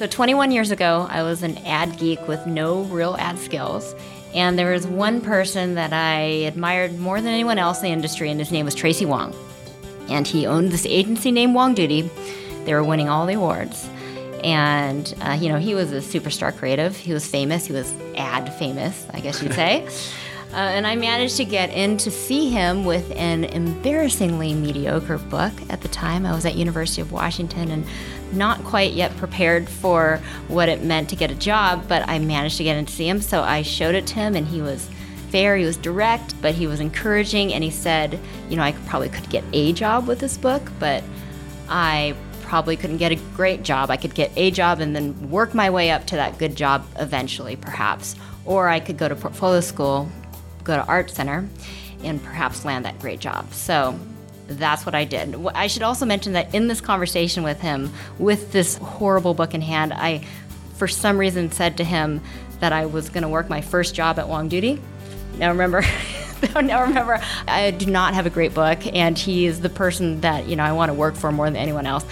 So 21 years ago, I was an ad geek with no real ad skills. And there was one person that I admired more than anyone else in the industry, and his name was Tracy Wong. And he owned this agency named WongDoody. They were winning all the awards. And, uh, you know, he was a superstar creative. He was famous. He was ad famous, I guess you'd say. Uh, and I managed to get in to see him with an embarrassingly mediocre book at the time. I was at University of Washington and not quite yet prepared for what it meant to get a job, but I managed to get in to see him. So I showed it to him, and he was fair, he was direct, but he was encouraging. And he said, you know, I probably could get a job with this book, but I probably couldn't get a great job. I could get a job and then work my way up to that good job eventually, perhaps. Or I could go to portfolio school, go to art center and perhaps land that great job. So that's what I did. I should also mention that in this conversation with him, with this horrible book in hand, I, for some reason, said to him that I was going to work my first job at WongDoody. Now remember, now remember, I do not have a great book, and he is the person that you know I want to work for more than anyone else.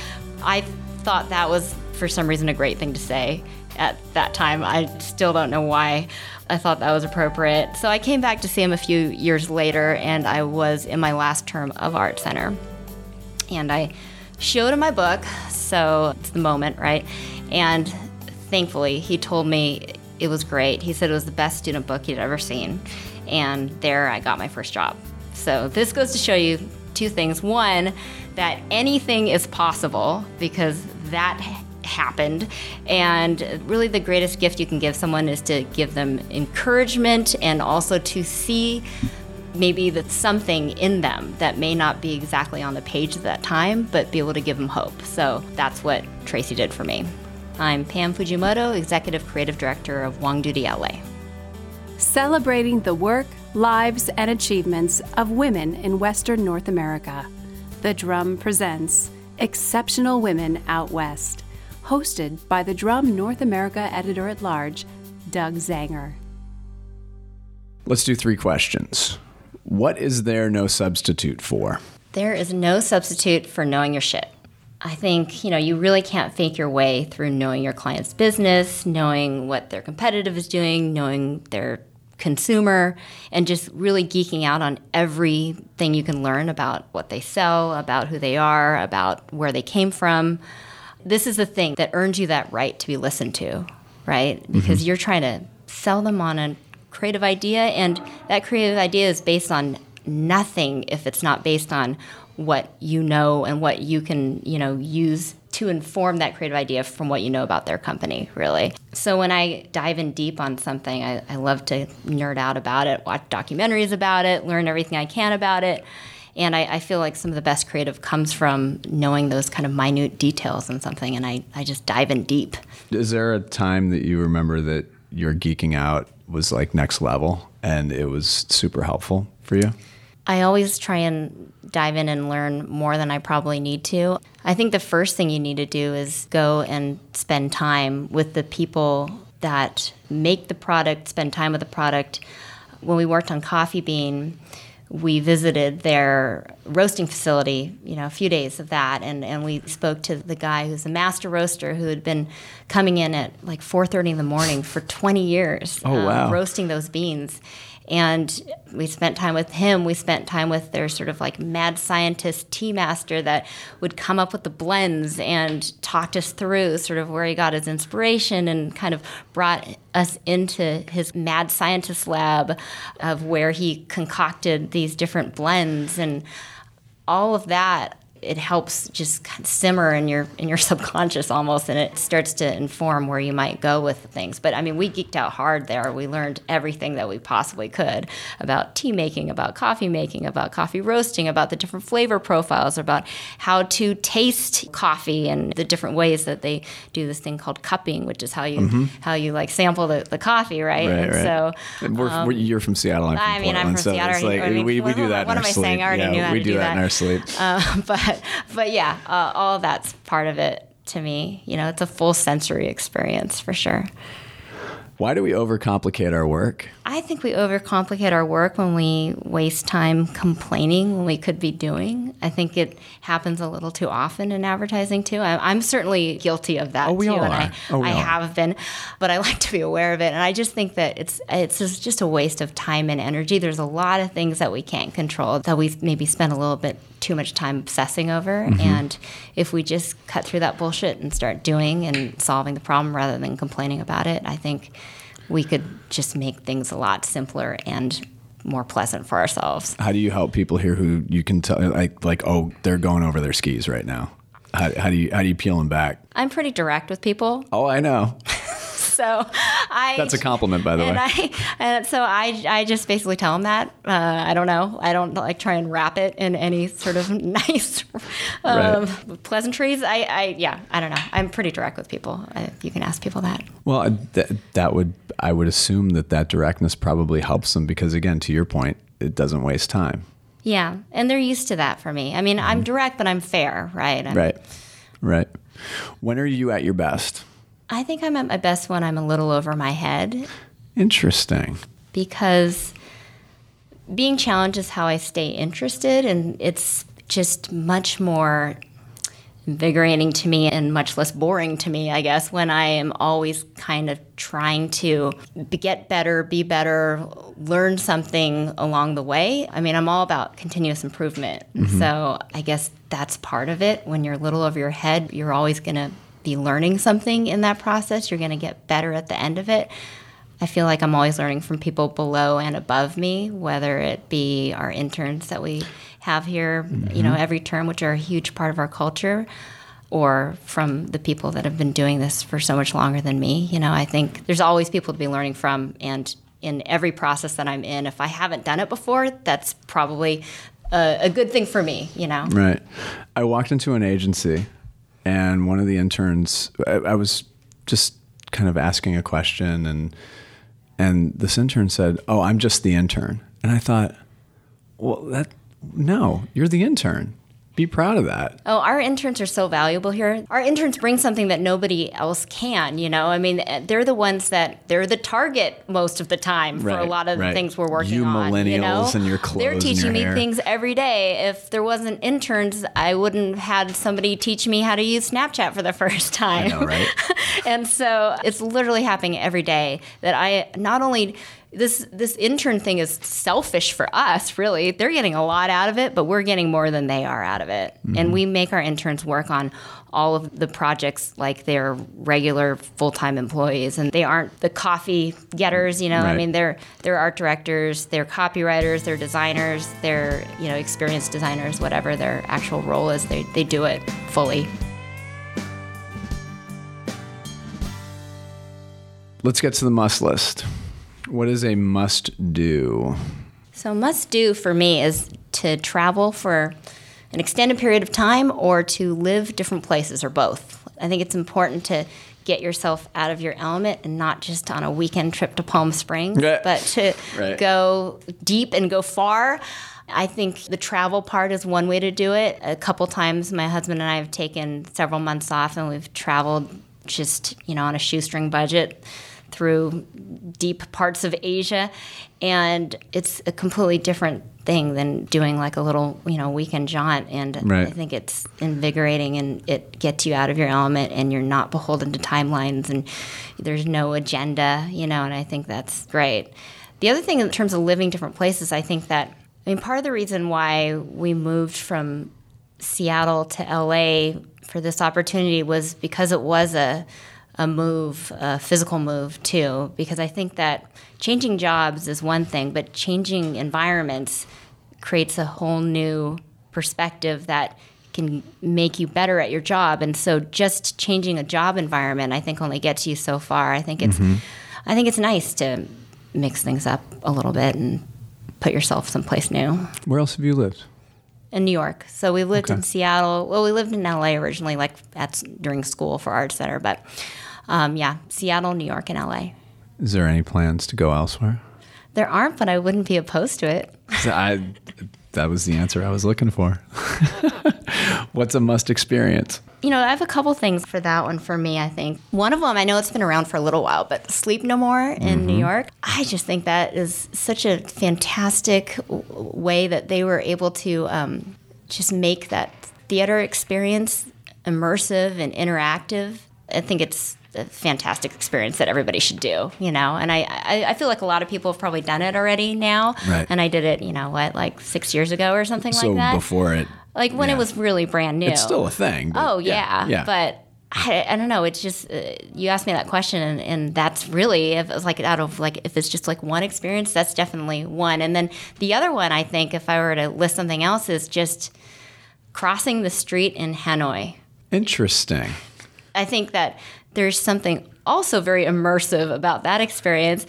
I thought that was, for some reason, a great thing to say at that time. I still don't know why. I thought that was appropriate. So I came back to see him a few years later, and I was in my last term of Art Center. And I showed him my book, so it's the moment, right? And thankfully, he told me it was great. He said it was the best student book he'd ever seen. And there I got my first job. So this goes to show you two things. One, that anything is possible because that happened. And really, the greatest gift you can give someone is to give them encouragement and also to see maybe that something in them that may not be exactly on the page at that time, but be able to give them hope. So that's what Tracy did for me. I'm Pam Fujimoto, Executive Creative Director of WongDoody LA. Celebrating the work, lives, and achievements of women in Western North America. The Drum presents Exceptional Women Out West hosted by the Drum North America editor at large, Doug Zanger. Let's do three questions. What is there no substitute for? There is no substitute for knowing your shit. I think, you know, you really can't fake your way through knowing your client's business, knowing what their competitive is doing, knowing their consumer, and just really geeking out on everything you can learn about what they sell, about who they are, about where they came from this is the thing that earns you that right to be listened to, right? Because mm-hmm. you're trying to sell them on a creative idea, and that creative idea is based on nothing if it's not based on what you know and what you can, you know, use to inform that creative idea from what you know about their company, really. So when I dive in deep on something, I, I love to nerd out about it, watch documentaries about it, learn everything I can about it and I, I, feel like some of the best creative comes from knowing those kind of minute details in something, and I, I just dive in deep. Is there a time that you remember that your geeking out was like next level and it was super helpful for you? I always try and dive in and learn more than I probably need to. I think the first thing you need to do is go and spend time with the people that make the product, spend time with the product. When we worked on Coffee Bean, we visited their roasting facility, you know, a few days of that, and, and we spoke to the guy who's the master roaster who had been coming in at like 4.30 in the morning for 20 years oh, wow. um, roasting those beans and we spent time with him. We spent time with their sort of like mad scientist tea master that would come up with the blends and talked us through sort of where he got his inspiration and kind of brought us into his mad scientist lab of where he concocted these different blends and all of that it helps just kind of simmer in your in your subconscious almost and it starts to inform where you might go with things. But i mean we geeked out hard there. We learned everything that we possibly could about tea making about coffee making about coffee roasting about the different flavor profiles about how to taste coffee and the different ways that they do this thing called cupping which is how you mm-hmm. how you like sample the, the coffee right, right, right. so we're, um, we're, you're from seattle I'm from i mean Portland, i'm from so seattle. like, I mean, we, we do that what in our am sleep. i saying? I already yeah, knew how we to do, do that, in our sleep. Uh, but but but yeah, uh, all that's part of it to me. You know, it's a full sensory experience for sure. Why do we overcomplicate our work? I think we overcomplicate our work when we waste time complaining when we could be doing. I think it happens a little too often in advertising too. I, am certainly guilty of that oh, we too, all and are. I, oh, I have been, but I like to be aware of it. And I just think that it's it's just, just a waste of time and energy. There's a lot of things that we can't control that we maybe spend a little bit too much time obsessing over. Mm-hmm. And if we just cut through that bullshit and start doing and solving the problem rather than complaining about it, I think we could just make things a lot simpler and more pleasant for ourselves. How do you help people here who you can tell like like oh they're going over their skis right now? How, how do you how do you peel them back? I'm pretty direct with people, Oh, I know. so I. That's a compliment, by the and way. I and so I I just basically tell them that uh, I don't know I don't like try and wrap it in any sort of nice um, pleasantries I, I yeah I don't know I'm pretty direct with people I, you can ask people that Well, uh, th- that would I would assume that that directness probably helps them because again, to your point, it doesn't waste time. yeah and they're used to that for me I mean I'm direct but I'm fair right I'm, Mm-hmm. Right. Right. When are you at your best? I think I'm at my best when I'm a little over my head Interesting. because being challenged is how I stay interested, and it's just much more invigorating to me and much less boring to me, I guess, when I am always kind of trying to get better, be better, learn something along the way. I mean, I'm all about continuous improvement. Mm-hmm. So I guess that's part of it. When you're a little over your head, you're always going to be learning something in that process. You're going to get better at the end of it. I feel like I'm always learning from people below and above me, whether it be our interns that we have here, you know, mm-hmm. every term, which are a huge part of our culture, or from the people that have been doing this for so much longer than me. You know, I think there's always people to be learning from, and in every process that I'm in, if I haven't done it before, that's probably a, a good thing for me. You know, Right. I walked into an agency and one of the interns, I, I was just kind of asking a question and and this intern said, "Oh, I'm just the intern." And I thought, "Well, that no, you're the intern. Be proud of that." Oh, our interns are so valuable here. Our interns bring something that nobody else can, you know? I mean, they're the ones that they're the target most of the time for a lot of the things we're working You on. you know? millennials and your clothes They're teaching me things every day. If there wasn't interns, I wouldn't have had somebody teach me how to use Snapchat for the first time. know, right? and so it's literally happening every day that I not only this this intern thing is selfish for us really. They're getting a lot out of it but we're getting more than they are out of it. Mm-hmm. and we make our interns work on all of the projects like they're regular full-time employees. And they aren't the coffee getters you know? I mean they're they're art directors they're copywriters they're designers they're you know experienced designers whatever their actual role is they, they do it fully. Let's get to the must list. What is a must do? So, must do for me is to travel for an extended period of time or to live different places or both. I think it's important to get yourself out of your element and not just on a weekend trip to Palm Springs, Yeah. but to Right. go deep and go far. I think the travel part is one way to do it. A couple times, my husband and I have taken several months off and we've traveled just, you know, on a shoestring budget through deep parts of Asia. And it's a completely different thing than doing like a little, you know, weekend jaunt. And Right. I think it's invigorating and it gets you out of your element and you're not beholden to timelines and there's no agenda, you know, and I think that's great. The other thing in terms of living different places, I think that, I mean, part of the reason why we moved from Seattle to LA for this opportunity was because it was a a move, a physical move too. Because I think that changing jobs is one thing, but changing environments creates a whole new perspective that can make you better at your job. And so, just changing a job environment, I think, only gets you so far. I think it's, mm-hmm. I think it's nice to mix things up a little bit and put yourself someplace new Where else have you lived? in New York. So we lived in Seattle. Well, we lived in LA originally, like at during school for Art Center, but um, yeah, Seattle, New York, and LA. Is there any plans to go elsewhere? There aren't, but I wouldn't be opposed to it. I, that was the answer I was looking for. What's a must experience? You know, I have a couple things for that one for me, I think. One of them, I know it's been around for a little while, but Sleep No More in New York, I just think that is such a fantastic w- way that they were able to um, just make that theater experience immersive and interactive. I think it's a fantastic experience that everybody should do, you know. And I, I, I feel like a lot of people have probably done it already now. Right. And I did it, you know, what, like six years ago or something So like that. So before it, like when yeah. it was really brand new. it's still a thing. Oh yeah, yeah. but I, I don't know. It's just uh, you asked me that question, and, and that's really if it's like out of like if it's just like one experience, that's definitely one. And then the other one, I think, if I were to list something else, is just crossing the street in Hanoi. interesting. I think that there's something also very immersive about that experience.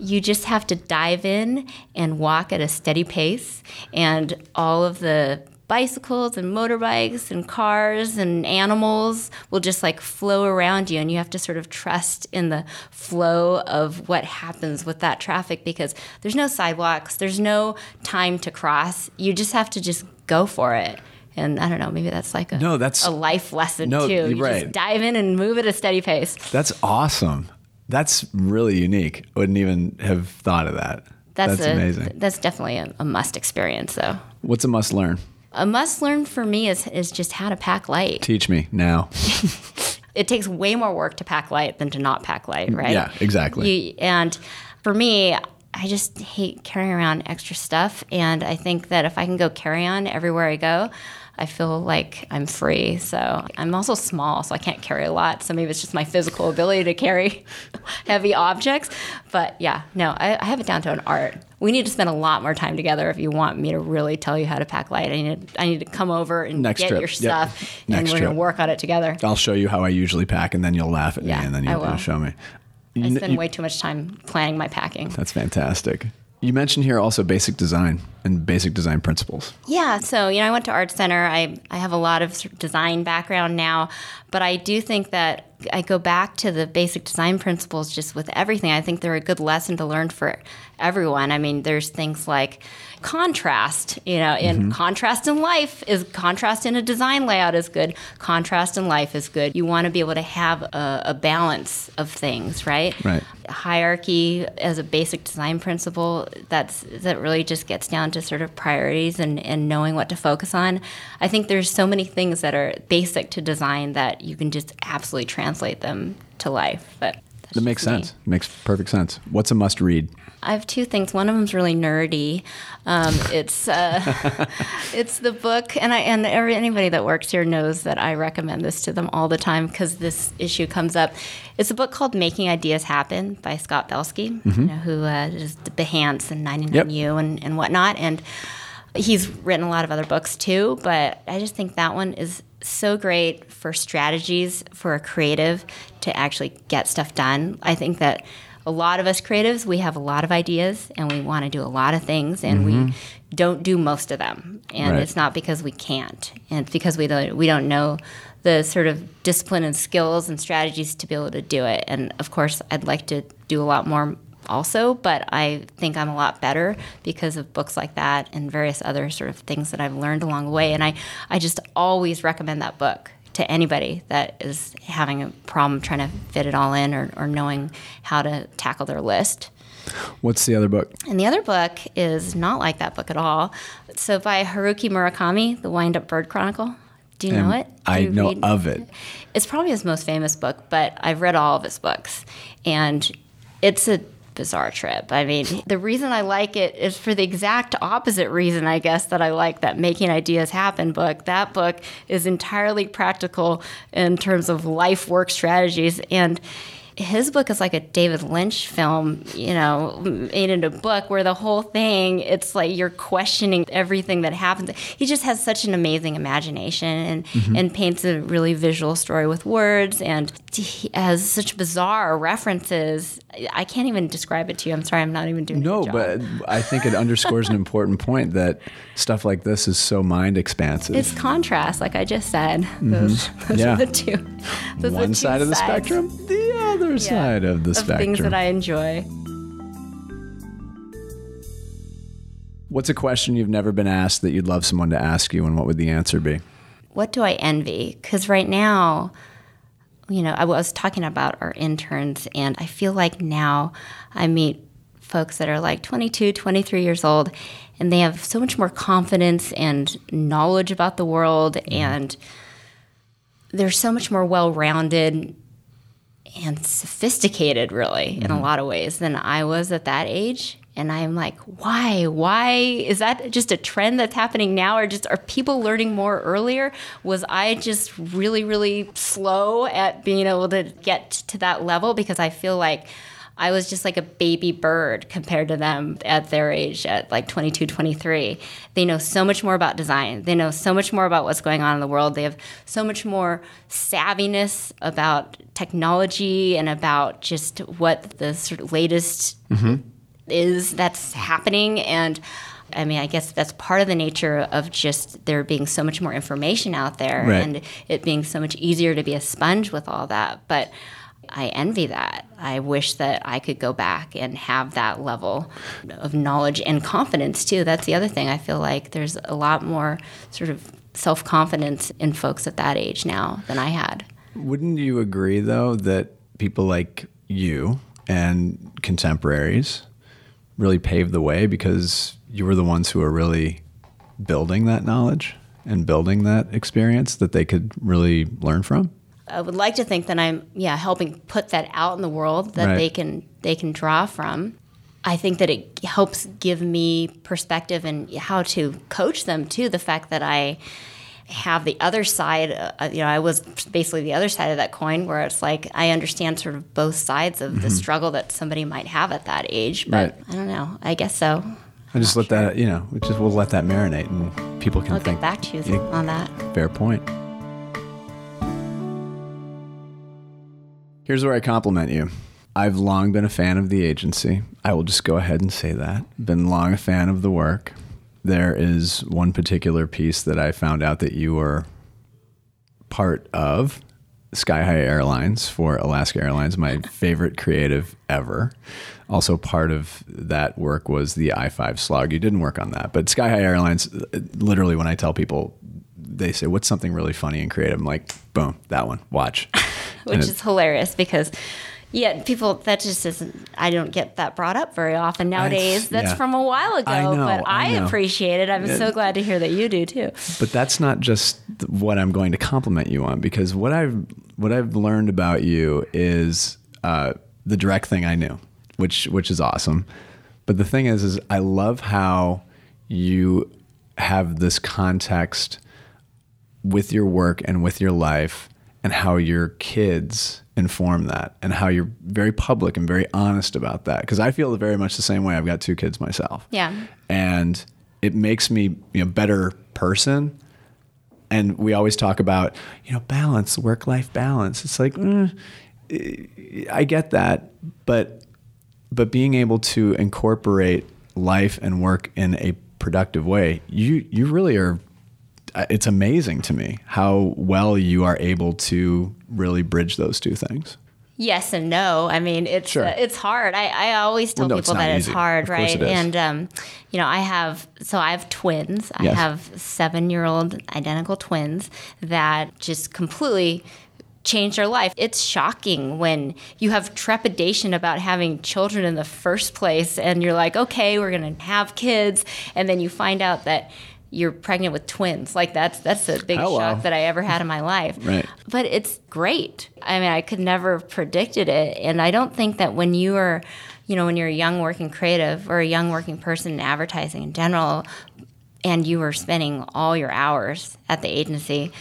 You just have to dive in and walk at a steady pace, and all of the bicycles and motorbikes and cars and animals will just like flow around you and you have to sort of trust in the flow of what happens with that traffic because there's no sidewalks there's no time to cross you just have to just go for it and i don't know maybe that's like a, No, that's- a life lesson No, too you're right. just dive in and move at a steady pace That's awesome. That's really unique. Wouldn't even have thought of that. that's, That's a, amazing. that's definitely a, a must experience though What's a must learn? a must learn for me is, is just how to pack light Teach me now. it takes way more work to pack light than to not pack light, mm, right? Yeah, exactly. You, and for me, I just hate carrying around extra stuff. And I think that if I can go carry on everywhere I go, I feel like I'm free. So I'm also small, so I can't carry a lot. So maybe it's just my physical ability to carry heavy objects. But yeah, no, I, I have it down to an art. We need to spend a lot more time together if you want me to really tell you how to pack light. I need to, I need to come over and Next get trip. your Yep. stuff, and Next we're gonna work on it together. I'll show you how I usually pack, and then you'll laugh at Yeah, me, and then you'll, you'll show me. I spend you- way too much time planning my packing. That's fantastic. You mentioned here also basic design and basic design principles. Yeah, so you know, I went to art center. I I have a lot of design background now, but I do think that I go back to the basic design principles just with everything. I think they're a good lesson to learn for everyone. I mean, there's things like contrast, you know, in mm-hmm. contrast in life is contrast in a design layout is good. Contrast in life is good. You want to be able to have a, a balance of things, right? Right. hierarchy as a basic design principle that's that really just gets down to sort of priorities and, and knowing what to focus on i think there's so many things that are basic to design that you can just absolutely translate them to life but That makes just me. sense. Makes perfect sense. What's a must read? I have two things. One of them's really nerdy. Um, it's uh, it's the book, and I and every, anybody that works here knows that I recommend this to them all the time because this issue comes up. It's a book called "Making Ideas Happen" by Scott Belsky, you know, who uh, is the Behance and 99U and, and whatnot, and he's written a lot of other books too. But I just think that one is so great for strategies for a creative to actually get stuff done. I think that a lot of us creatives, we have a lot of ideas and we want to do a lot of things and we mm-hmm. don't do most of them. And Right. it's not because we can't. And it's because we don't we don't know the sort of discipline and skills and strategies to be able to do it. And of course, I'd like to do a lot more also, but I think I'm a lot better because of books like that and various other sort of things that I've learned along the way. And I, I just always recommend that book to anybody that is having a problem trying to fit it all in or, or knowing how to tackle their list. What's the other book? And the other book is not like that book at all. So by Haruki Murakami, The Wind Up Bird Chronicle. Do you know it? Do I know read- of it. It's probably his most famous book, but I've read all of his books. And it's a bizarre trip. I mean, the reason I like it is for the exact opposite reason, I guess, that I like that Making Ideas Happen book. That book is entirely practical in terms of life work strategies. And his book is like a David Lynch film, you know, made into a book where the whole thing, it's like you're questioning everything that happens. He just has such an amazing imagination and, mm-hmm. and paints a really visual story with words and he has such bizarre references. I can't even describe it to you. I'm sorry, I'm not even doing No, but I think it underscores an important point that stuff like this is so mind expansive. It's contrast, like I just said. Mm-hmm. Those, those Yeah. are the two. Those One side of the sides. spectrum, the other side of the of spectrum. things that I enjoy. What's a question you've never been asked that you'd love someone to ask you, and what would the answer be? What do I envy? Because right now, you know, I was talking about our interns, and I feel like now I meet folks that are like 22, 23 years old, and they have so much more confidence and knowledge about the world, mm-hmm. and they're so much more well rounded and sophisticated, really, in a mm-hmm. lot of ways than I was at that age. And I'm like, why? Why is that just a trend that's happening now, or just are people learning more earlier? Was I just really, really slow at being able to get to that level? Because I feel like I was just like a baby bird compared to them at their age, at like 22, 23. They know so much more about design. They know so much more about what's going on in the world. They have so much more savviness about technology and about just what the sort of latest mm-hmm. is that's happening. And I mean, I guess that's part of the nature of just there being so much more information out there Right. and it being so much easier to be a sponge with all that. But I envy that. I wish that I could go back and have that level of knowledge and confidence too. That's the other thing. I feel like there's a lot more sort of self confidence in folks at that age now than I had. Wouldn't you agree, though, that people like you and contemporaries really paved the way because you were the ones who were really building that knowledge and building that experience that they could really learn from? I would like to think that I'm yeah helping put that out in the world that Right. they can they can draw from. I think that it helps give me perspective and how to coach them too. The fact that I have the other side, uh, you know, I was basically the other side of that coin where it's like I understand sort of both sides of the struggle that somebody might have at that age. But Right. I don't know. I guess so. I just let that, you know, we just we'll let that marinate and people can I'll think. get back to you Yeah. on that. Fair point. Here's where I compliment you. I've long been a fan of the agency. I will just go ahead and say that. Been long a fan of the work. There is one particular piece that I found out that you were part of Sky High Airlines for Alaska Airlines, my favorite creative ever. Also, part of that work was the I 5 slog. You didn't work on that, but Sky High Airlines, literally, when I tell people, they say, What's something really funny and creative? I'm like, Boom, that one, watch. which is hilarious because yeah people that just isn't i don't get that brought up very often nowadays. That's yeah. from a while ago I know, but I i, appreciate it. I'm so glad to hear that you do too. But that's not just what I'm going to compliment you on because what I've what I've learned about you is uh, the direct thing I knew, which which is awesome. But the thing is, is I love how you have this context with your work and with your life and how your kids inform that and how you're very public and very honest about that. Because I feel very much the same way. I've got two kids myself. Yeah. and it makes me you know better person. And we always talk about you know balance work life balance. It's like mm, I get that. But but being able to incorporate life and work in a productive way you you really are it's amazing to me how well you are able to really bridge those two things yes and no i mean it's Sure. uh, it's hard i, I always tell Well, no, people not that it's easy. hard Of right it and um, you know i have so i have twins i Yes. have seven year old identical twins that just completely changed their life. It's shocking when you have trepidation about having children in the first place and you're like, okay, we're going to have kids. And then you find out that you're pregnant with twins. Like that's that's a big shock that I ever had in my life. Right. But it's great. I mean, I could never have predicted it. And I don't think that when you are, you know, when you're a young working creative or a young working person in advertising in general, and you were spending all your hours at the agency,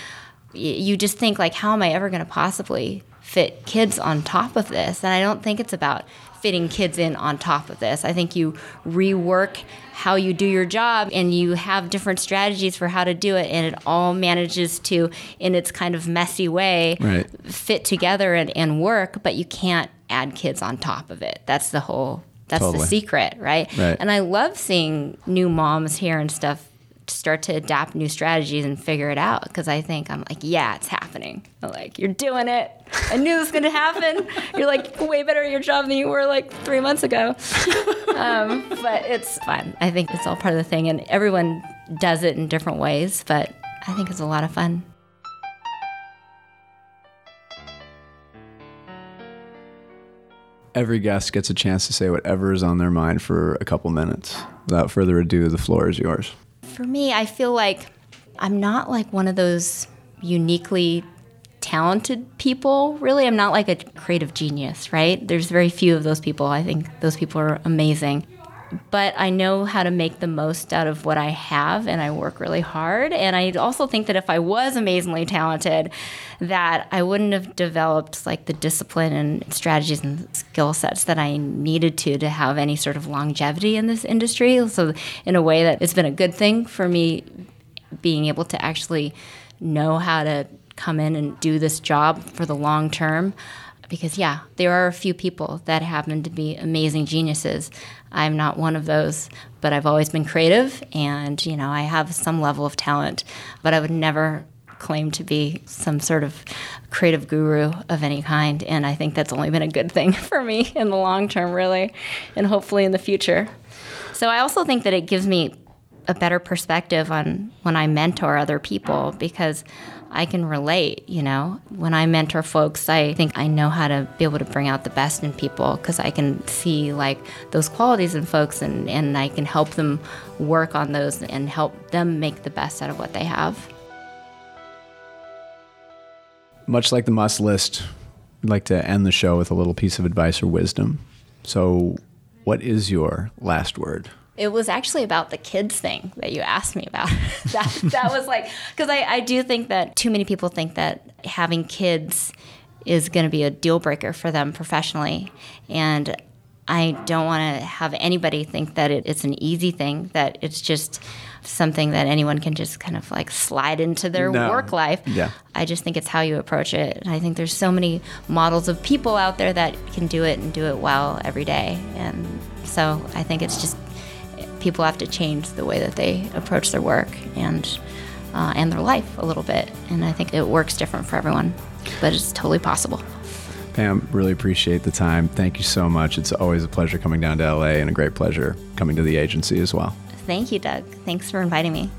you just think like, how am I ever going to possibly fit kids on top of this? And I don't think it's about fitting kids in on top of this. I think you rework how you do your job and you have different strategies for how to do it and it all manages to in its kind of messy way Right. fit together and, and work but you can't add kids on top of it that's the whole that's Totally. the secret right? Right. and i love seeing new moms here and stuff start to adapt new strategies and figure it out because i think i'm like yeah it's happening. I'm like, you're doing it. I knew this was going to happen. You're like way better at your job than you were like three months ago. Um, but it's fun. I think it's all part of the thing, and everyone does it in different ways, but I think it's a lot of fun. Every guest gets a chance to say whatever is on their mind for a couple minutes. Without further ado, the floor is yours. For me, I feel like I'm not like one of those uniquely talented people. Really, I'm not like a creative genius, right? There's very few of those people. I think those people are amazing but I know how to make the most out of what I have and I work really hard. And I also think that if I was amazingly talented, that I wouldn't have developed like the discipline and strategies and skill sets that I needed to to have any sort of longevity in this industry. So in a way that it's been a good thing for me being able to actually know how to come in and do this job for the long term because yeah, there are a few people that happen to be amazing geniuses. I'm not one of those, but I've always been creative and, you know, I have some level of talent, but I would never claim to be some sort of creative guru of any kind. And I think that's only been a good thing for me in the long term, really, and hopefully in the future. So I also think that it gives me a better perspective on when I mentor other people because I can relate, you know. When I mentor folks, I think I know how to be able to bring out the best in people because I can see like those qualities in folks and, and I can help them work on those and help them make the best out of what they have. Much like the must list, I'd like to end the show with a little piece of advice or wisdom. So, what is your last word? It was actually about the kids thing that you asked me about. that, that was like, because I, I do think that too many people think that having kids is going to be a deal breaker for them professionally. And I don't want to have anybody think that it, it's an easy thing, that it's just something that anyone can just kind of like slide into their no. work life. Yeah. I just think it's how you approach it. And I think there's so many models of people out there that can do it and do it well every day. And so I think it's just people have to change the way that they approach their work and uh, and their life a little bit. And I think it works different for everyone, but it's totally possible. Pam, really appreciate the time. Thank you so much. It's always a pleasure coming down to LA and a great pleasure coming to the agency as well. Thank you, Doug. Thanks for inviting me.